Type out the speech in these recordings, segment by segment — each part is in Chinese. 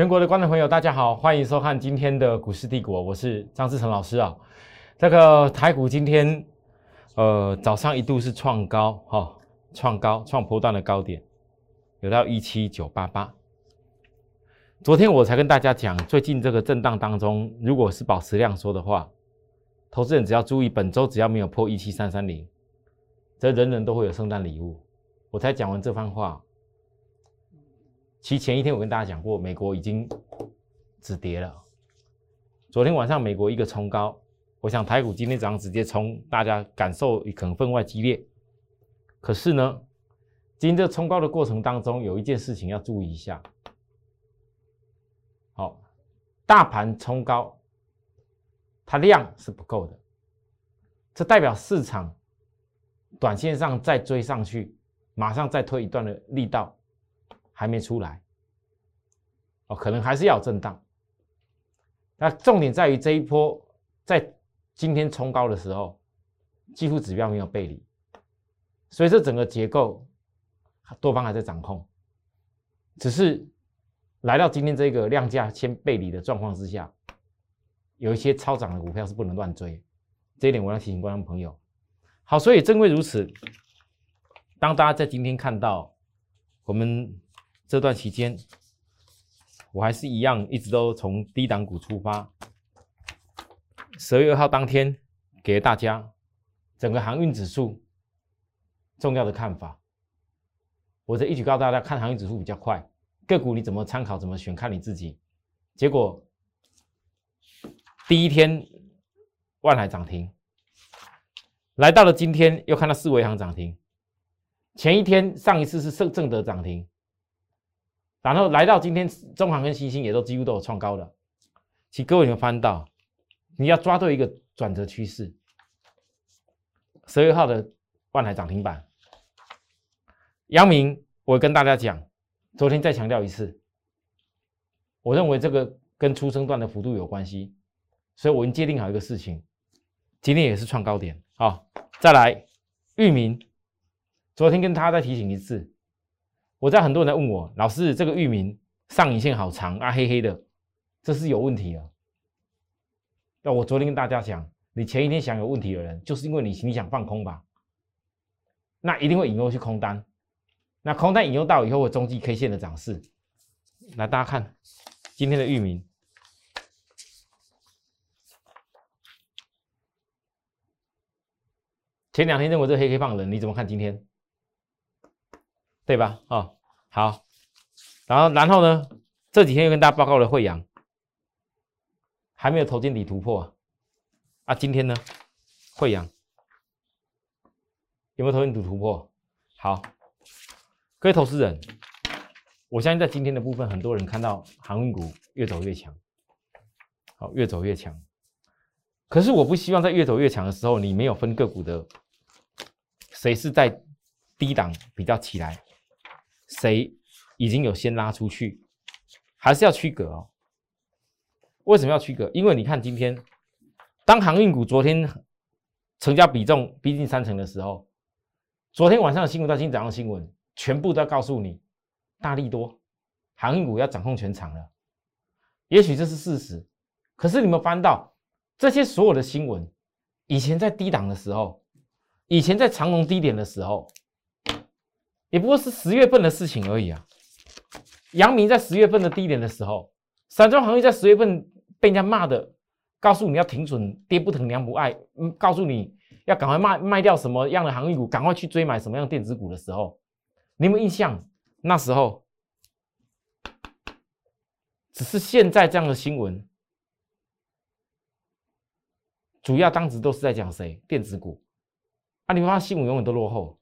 全国的观众朋友，大家好，欢迎收看今天的股市帝国，我是张志成老师啊。这个台股今天，呃，早上一度是创高，哈、创高，创波段的高点，有到一七九八八。昨天我才跟大家讲，最近这个震荡当中，如果是保持量缩的话，投资人只要注意，本周只要没有破一七三三零，则人人都会有圣诞礼物。我才讲完这番话，其实前一天我跟大家讲过，美国已经止跌了。昨天晚上美国一个冲高，我想台股今天早上直接冲，大家感受可能分外激烈。可是呢，今天这冲高的过程当中，有一件事情要注意一下。好，大盘冲高，它量是不够的，这代表市场短线上再追上去，马上再推一段的力道还没出来，哦，可能还是要有震荡。那重点在于这一波在今天冲高的时候，几乎指标没有背离，所以这整个结构多方还在掌控，只是来到今天这个量价先背离的状况之下，有一些超涨的股票是不能乱追，这一点我要提醒观众朋友。好，所以正为如此，当大家在今天看到我们这段期间，我还是一样一直都从低档股出发。十月二号当天给大家整个航运指数重要的看法，我这一举告诉大家，看航运指数比较快，个股你怎么参考怎么选，看你自己。结果第一天万海涨停，来到了今天又看到四维行涨停，前一天上一次是盛正德涨停，然后来到今天中航跟新兴也都几乎都有创高的。其各位有没有翻到？你要抓对一个转折趋势。十月号的万海涨停板，阳明，我跟大家讲，昨天再强调一次，我认为这个跟出生段的幅度有关系，所以我已经界定好一个事情，今天也是创高点。好，再来，域名，昨天跟他再提醒一次，我在很多人在问我，老师这个域名上影线好长啊，黑黑的，这是有问题啊。那我昨天跟大家讲，你前一天想有问题的人，就是因为你你想放空吧，那一定会引诱去空单，那空单引诱到以后，会中继 K 线的涨势。来，大家看今天的域名，前两天认为这黑黑棒人，你怎么看今天？对吧？哦，好，然后然后呢？这几天又跟大家报告了惠阳。还没有头肩底突破啊！啊，今天呢，惠阳有没有头肩底突破？好，各位投资人，我相信在今天的部分，很多人看到航运股越走越强，好，越走越强。可是我不希望在越走越强的时候，你没有分个股的，谁是在低档比较起来，谁已经有先拉出去，还是要区隔哦。为什么要区隔？因为你看今天，当航运股昨天成交比重逼近三成的时候，昨天晚上的新闻到今天早上的新闻，全部都要告诉你，大力多，航运股要掌控全场了。也许这是事实，可是你们翻到这些所有的新闻，以前在低档的时候，以前在长龙低点的时候，也不过是十月份的事情而已啊。阳明在十月份的低点的时候，散装航运在十月份。被人家骂的，告诉你要停损，跌不疼娘不爱，嗯，告诉你要赶快卖卖掉什么样的航运股，赶快去追买什么样的电子股的时候，你有没有印象？那时候只是现在这样的新闻，主要当时都是在讲谁？电子股啊！你们发现新闻永远都落后。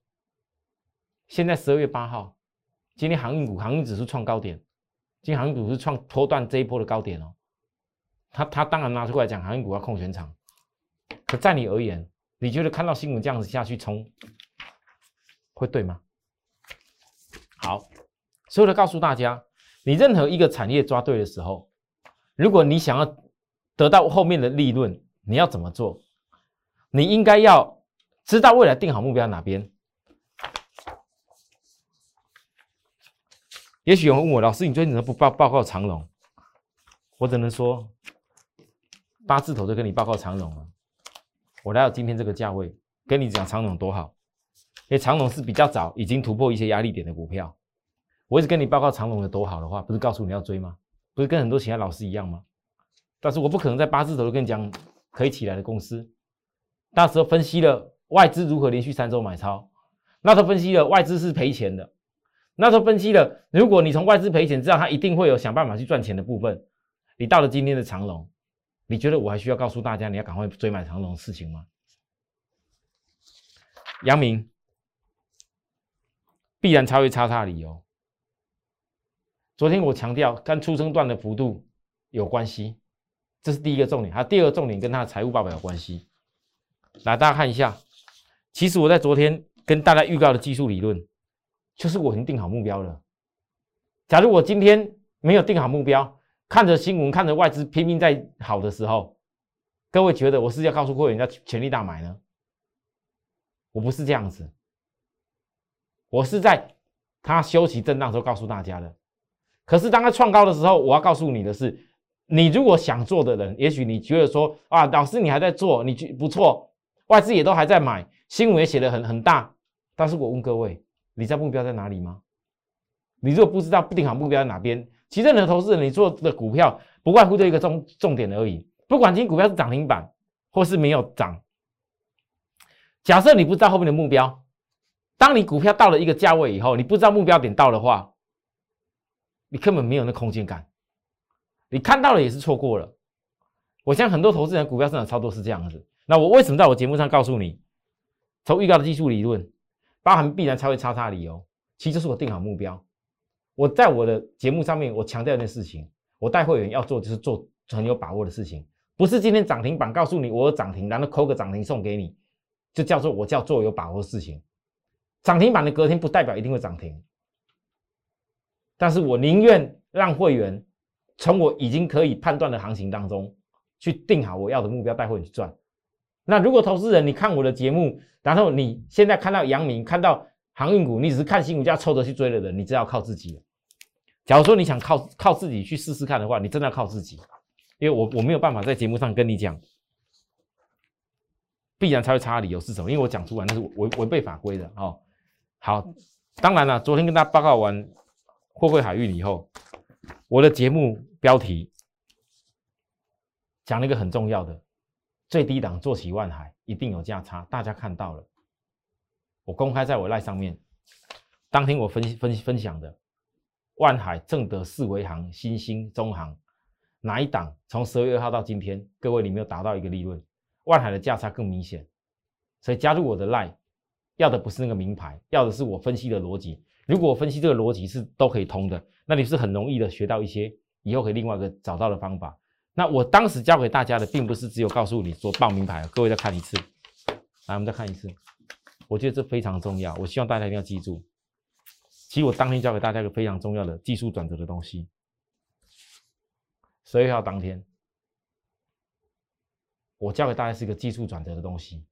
现在十二月八号，今天航运股航运指数创高点，今天航运股是创拖断这一波的高点哦。他他当然拿出来讲，航运股要控全场。可在你而言，你觉得看到新闻这样子下去冲，会对吗？好，所以我告诉大家，你任何一个产业抓对的时候，如果你想要得到后面的利润，你要怎么做？你应该要知道未来定好目标哪边。也许有人问我，老师，你最近怎么不报报告长龙？我只能说八字头就跟你报告长荣了。我来到今天这个价位，跟你讲长荣多好，因为长荣是比较早已经突破一些压力点的股票。我一直跟你报告长荣有多好的话，不是告诉你要追吗？不是跟很多其他老师一样吗？但是我不可能在八字头就跟你讲可以起来的公司。那时候分析了外资如何连续三周买超，那时候分析了外资是赔钱的，那时候分析了如果你从外资赔钱知道它一定会有想办法去赚钱的部分，你到了今天的长龙，你觉得我还需要告诉大家你要赶快追买长龙的事情吗？杨明必然超越叉叉理由。昨天我强调跟出生段的幅度有关系，这是第一个重点。它第二个重点跟它的财务报表有关系。来，大家看一下，其实我在昨天跟大家预告的技术理论，就是我已经定好目标了。假如我今天没有定好目标，看着新闻，看着外资拼命在好的时候，各位觉得我是要告诉会员要全力大买呢？我不是这样子，我是在它休息震荡时候告诉大家的。可是当它创高的时候，我要告诉你的是，你如果想做的人，也许你觉得说啊，老师你还在做，你觉不错，外资也都还在买，新闻也写的很很大。但是我问各位，你知道目标在哪里吗？你如果不知道不定好目标在哪边，其实任何投资人你做的股票不外乎这一个重重点而已。不管今天股票是涨停板或是没有涨，假设你不知道后面的目标，当你股票到了一个价位以后，你不知道目标点到的话。你根本没有那空间感，你看到了也是错过了。我相信很多投资人股票市场操作是这样子。那我为什么在我节目上告诉你，从预告的技术理论，包含必然超越叉叉理由，其实就是我定好目标。我在我的节目上面，我强调一件事情，我带会员要做就是做很有把握的事情，不是今天涨停板告诉你我有涨停，然后扣个涨停送给你，就叫做我叫做有把握的事情。涨停板的隔天不代表一定会涨停。但是我宁愿让会员从我已经可以判断的行情当中去定好我要的目标，带会员去赚。那如果投资人你看我的节目，然后你现在看到阳明，看到航运股，你只是看新股价凑着去追的人，你只要靠自己。假如说你想靠靠自己去试试看的话，你真的要靠自己，因为我我没有办法在节目上跟你讲，必然才会差理由是什么？因为我讲出来那是违违背法规的哦。好，当然了，昨天跟大家报告完。货柜海运以后，我的节目标题讲了一个很重要的，最低档做起万海一定有价差，大家看到了，我公开在我赖上面，当天我分分分享的万海、正德、四维行、新兴、中行哪一档从十二月二号到今天，各位你没有达到一个利润，万海的价差更明显，所以加入我的赖，要的不是那个名牌，要的是我分析的逻辑。如果我分析这个逻辑是都可以通的，那你是很容易的学到一些以后可以另外一个找到的方法。那我当时教给大家的，并不是只有告诉你说报名牌，各位再看一次，来我们再看一次，我觉得这非常重要，我希望大家一定要记住。其实我当天教给大家一个非常重要的技术转折的东西，十二月号当天，我教给大家是一个技术转折的东西。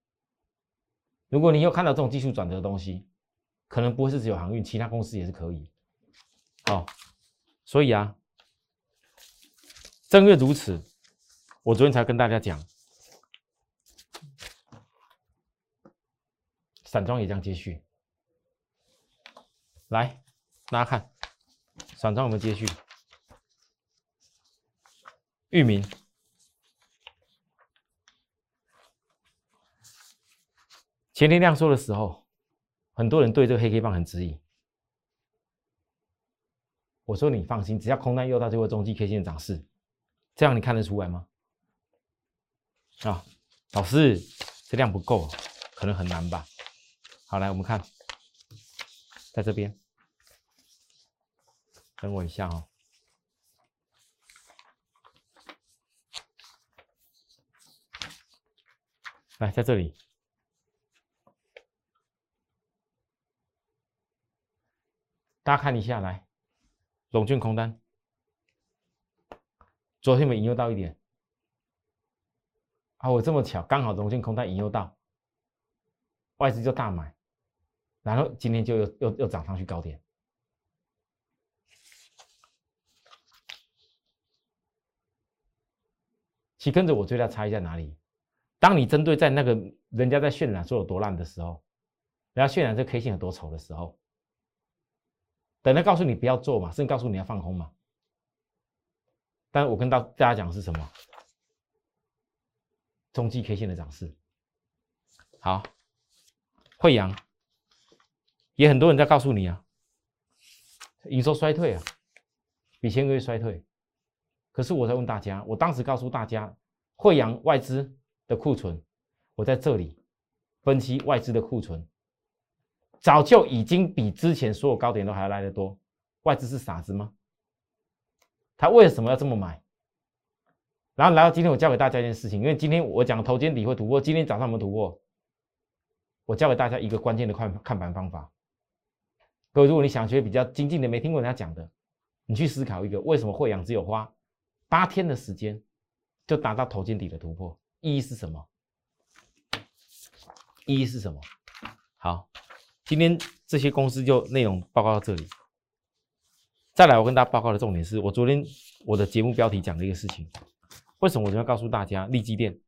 如果你有看到这种技术转折的东西，可能不会是只有航运，其他公司也是可以。好，所以啊，正月如此，我昨天才跟大家讲，散装也将接续。来，大家看，散装有没有接续？域名，前天亮说的时候。很多人对这个黑 K 棒很质疑，我说你放心，只要空单又到就会中继 K 线涨势，这样你看得出来吗？啊，老师，这量不够，可能很难吧？好，来我们看，在这边，等我一下哦，来在这里。大家看一下来，龙俊空单，昨天没引诱到一点啊，我这么巧，刚好龙俊空单引诱到，外资就大买，然后今天就又又又涨上去高点。其跟着我最大差异在哪里？当你针对在那个人家在渲染说有多烂的时候，人家渲染这 K 线有多丑的时候，等他告诉你不要做嘛，甚至告诉你要放空嘛。但我跟大大家讲是什么？中继 K 线的涨势。好，惠阳也很多人在告诉你啊，营收衰退啊，比前个月衰退。可是我在问大家，我当时告诉大家，惠阳外资的库存，我在这里分析外资的库存，早就已经比之前所有高点都还要来得多。外资是傻子吗？他为什么要这么买？然后来到今天，我教给大家一件事情，因为今天我讲头肩底会突破，今天早上我们突破，我教给大家一个关键的看看盘方法。各位，如果你想学比较精进的，没听过人家讲的，你去思考一个，为什么会阳只有花？八天的时间就达到头肩底的突破，意义是什么？意义是什么？好，今天这些公司就内容报告到这里。再来，我跟大家报告的重点是我昨天我的节目标题讲的一个事情。为什么我就要告诉大家，利基电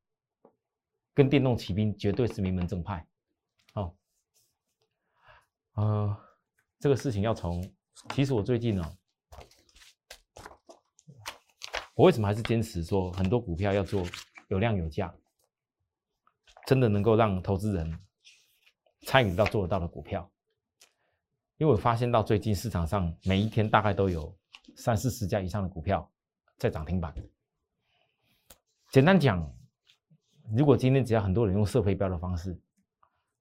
跟电动骑兵绝对是名门正派？哦，呃，这个事情要从，其实我最近呢。我为什么还是坚持说很多股票要做有量有价，真的能够让投资人参与到做得到的股票？因为我发现到最近市场上每一天大概都有三四十家以上的股票在涨停板。简单讲，如果今天只要很多人用射飞镖的方式，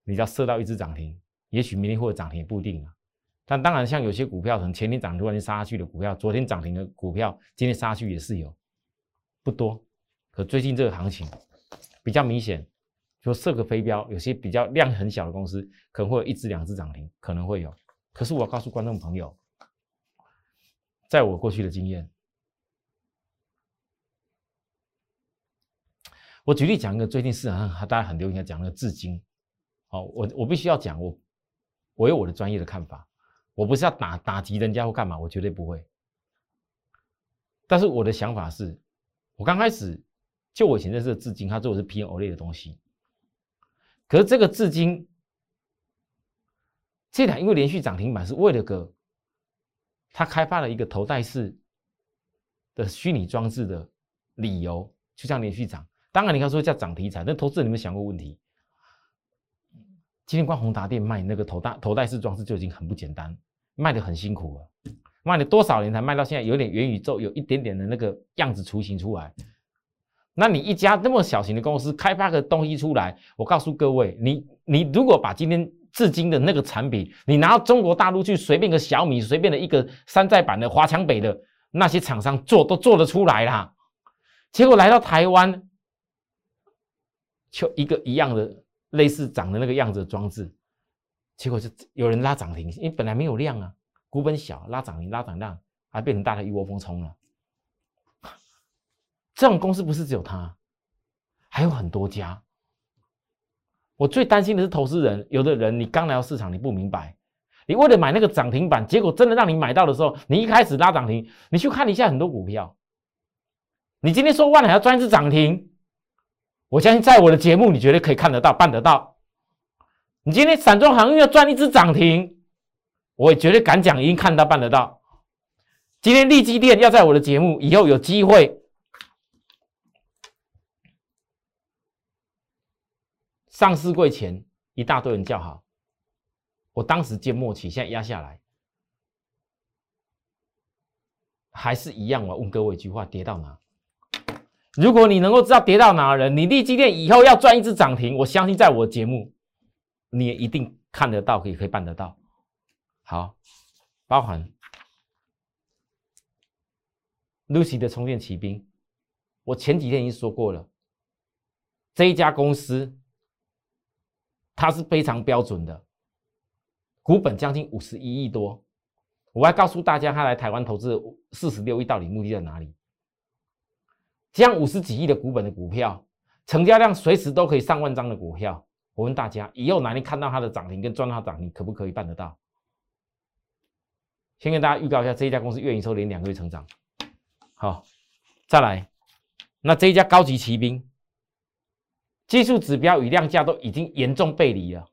你只要射到一只涨停，也许明天或者涨停也不一定啊。但当然，像有些股票，可能前天涨突然间杀下去的股票，昨天涨停的股票，今天杀去也是有，不多。可最近这个行情比较明显，说射个飞镖，有些比较量很小的公司，可能会有一只两只涨停，可能会有。可是我要告诉观众朋友，在我过去的经验，我举例讲一个最近市场上大家很流行讲那个至今，好，我我必须要讲，我我有我的专业的看法。我不是要打打击人家或干嘛，我绝对不会。但是我的想法是，我刚开始就我以前认识的至今，他做的是 P N O 类的东西。可是这个至今，这台因为连续涨停板是为了个，他开发了一个头戴式的虚拟装置的理由，就这样连续涨。当然你要说叫涨题材，那投资人有没有想过问题？今天光宏达店卖那个头戴头戴式装置就已经很不简单。卖的很辛苦了，卖了多少年才卖到现在有点元宇宙，有一点点的那个样子雏形出来。那你一家那么小型的公司开发个东西出来，我告诉各位，你你如果把今天至今的那个产品，你拿到中国大陆去，随便个小米，随便的一个山寨版的华强北的那些厂商做都做得出来啦。结果来到台湾，就一个一样的类似长的那个样子的装置。结果是有人拉涨停，因为本来没有量啊，股本小，拉涨停拉涨量，还变成大的一窝蜂冲了。这种公司不是只有他，还有很多家。我最担心的是投资人，有的人你刚来到市场，你不明白，你为了买那个涨停板，结果真的让你买到的时候，你一开始拉涨停，你去看一下很多股票，你今天说万海要赚一只涨停，我相信在我的节目，你绝对可以看得到，办得到。你今天散装航运要赚一只涨停，我也绝对敢讲，一定看到办得到。今天利基店要在我的节目以后有机会上市柜前，一大堆人叫好，我当时见末期，现在压下来，还是一样。我问各位一句话：跌到哪？如果你能够知道跌到哪的人，你立基店以后要赚一只涨停，我相信在我的节目。你也一定看得到，可以可以办得到。好，包含 Lucy 的充电骑兵，我前几天已经说过了，这一家公司它是非常标准的，股本将近五十一亿多。我还告诉大家，他来台湾投资四十六亿，到底目的在哪里？这样五十几亿的股本的股票，成交量随时都可以上万张的股票。我问大家，以后哪里看到它的涨停跟赚到涨停，可不可以办得到？先跟大家预告一下，这一家公司月营收连两个月成长。好，再来，那这一家高级骑兵，技术指标与量价都已经严重背离了。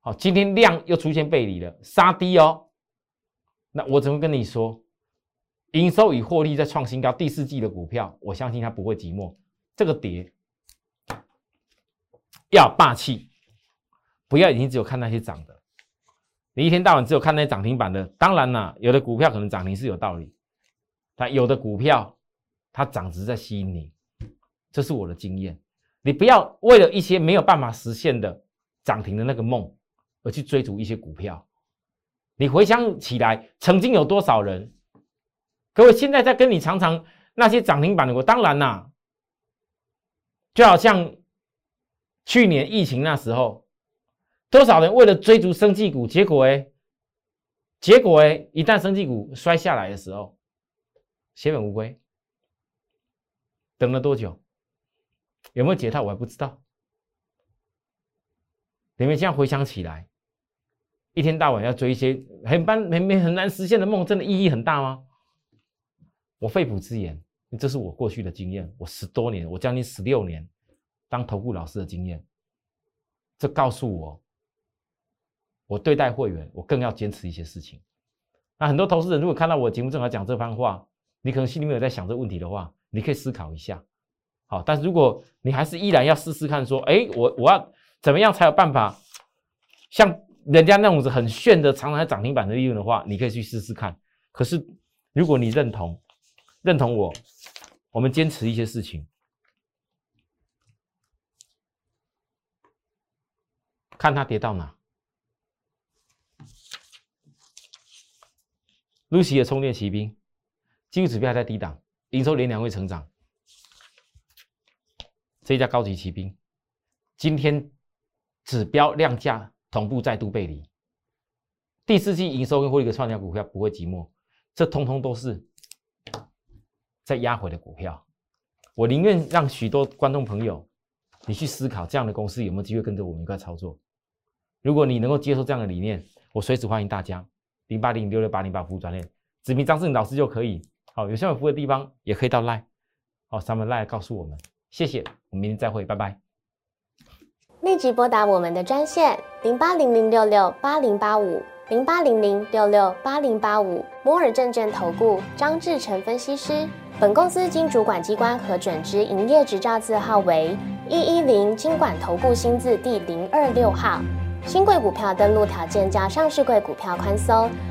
好，今天量又出现背离了，杀低哦。那我怎么跟你说？营收与获利在创新高，第四季的股票，我相信它不会寂寞。这个跌要霸气，不要已经只有看那些涨的。你一天到晚只有看那些涨停板的，当然啦，有的股票可能涨停是有道理，但有的股票它涨值在吸引你，这是我的经验。你不要为了一些没有办法实现的涨停的那个梦而去追逐一些股票。你回想起来，曾经有多少人？各位现在在跟你常常那些涨停板的股，当然啦，就好像去年疫情那时候，多少人为了追逐生技股，结果哎，结果哎，一旦生技股摔下来的时候，血本无归。等了多久？有没有解套？我还不知道。你们现在回想起来，一天到晚要追一些很般很很很难实现的梦，真的意义很大吗？我肺腑之言，这是我过去的经验，我十多年，我将近十六年当投顾老师的经验，这告诉我，我对待会员，我更要坚持一些事情。那很多投资人如果看到我节目正好讲这番话，你可能心里面有在想这个问题的话，你可以思考一下。好，但是如果你还是依然要试试看，说，哎，我我要怎么样才有办法像人家那种子很炫的常常涨停板的利润的话，你可以去试试看。可是如果你认同，认同我，我们坚持一些事情。看它跌到哪。Lucy 的充电骑兵，技术指标在低档，营收连两位成长。这一家高级骑兵，今天指标量价同步再度背离。第四季营收跟获利的创价股票不会寂寞，这通通都是。在压回的股票，我宁愿让许多观众朋友，你去思考这样的公司有没有机会跟着我们一块操作。如果你能够接受这样的理念，我随时欢迎大家零八零六六八零八服务专业，指名张志老师就可以。好，有需要服务的地方也可以到赖，好，上面赖告诉我们。谢谢，我们明天再会，拜拜。立即拨打我们的专线零八零零六六八零八五零八零零六六八零八五摩尔证券投顾张志成分析师。本公司经主管机关核准之营业执照字号为一一零金管投顾新字第零二六号。新贵股票登录条件较上市贵股票宽松，